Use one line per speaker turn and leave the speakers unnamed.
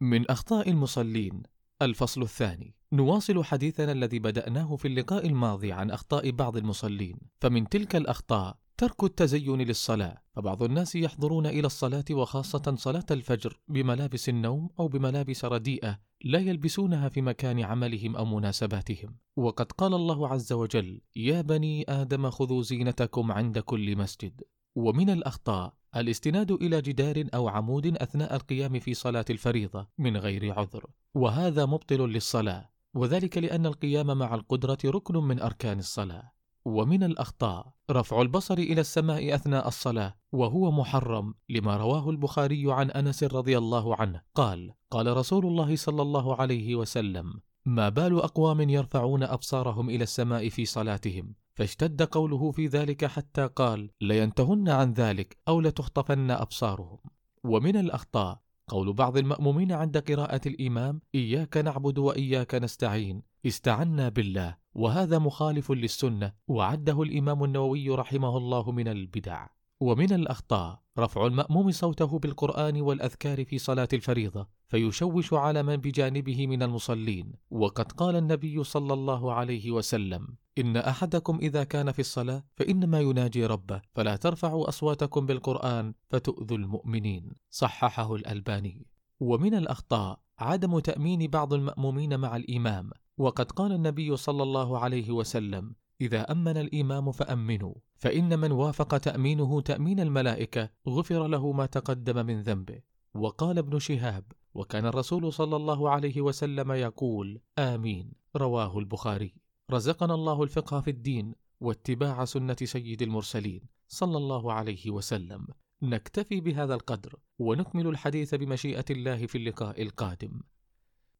من أخطاء المصلين. الفصل الثاني. نواصل حديثنا الذي بدأناه في اللقاء الماضي عن أخطاء بعض المصلين. فمن تلك الأخطاء ترك التزين للصلاة. فبعض الناس يحضرون إلى الصلاة وخاصة صلاة الفجر بملابس النوم أو بملابس رديئة لا يلبسونها في مكان عملهم أو مناسباتهم. وقد قال الله عز وجل يا بني آدم خذوا زينتكم عند كل مسجد. ومن الأخطاء الاستناد إلى جدار أو عمود أثناء القيام في صلاة الفريضة من غير عذر وهذا مبطل للصلاة وذلك لأن القيام مع القدرة ركن من أركان الصلاة. ومن الأخطاء رفع البصر إلى السماء أثناء الصلاة وهو محرم لما رواه البخاري عن أنس رضي الله عنه قال قال رسول الله صلى الله عليه وسلم ما بال أقوام يرفعون أبصارهم إلى السماء في صلاتهم فاشتد قوله في ذلك حتى قال لينتهن عن ذلك أو لتخطفن أبصارهم. ومن الأخطاء قول بعض المأمومين عند قراءة الإمام إياك نعبد وإياك نستعين استعنا بالله. وهذا مخالف للسنة وعده الإمام النووي رحمه الله من البدع. ومن الأخطاء رفع المأموم صوته بالقرآن والأذكار في صلاة الفريضة فيشوش على من بجانبه من المصلين. وقد قال النبي صلى الله عليه وسلم إن أحدكم إذا كان في الصلاة فإنما يناجي ربه فلا ترفعوا أصواتكم بالقرآن فتؤذوا المؤمنين. صححه الألباني. ومن الأخطاء عدم تأمين بعض المأمومين مع الإمام. وقد قال النبي صلى الله عليه وسلم إذا أمن الإمام فأمنوا فإن من وافق تأمينه تأمين الملائكة غفر له ما تقدم من ذنبه. وقال ابن شهاب وكان الرسول صلى الله عليه وسلم يقول آمين. رواه البخاري. رزقنا الله الفقه في الدين واتباع سنة سيد المرسلين صلى الله عليه وسلم. نكتفي بهذا القدر ونكمل الحديث بمشيئة الله في اللقاء القادم.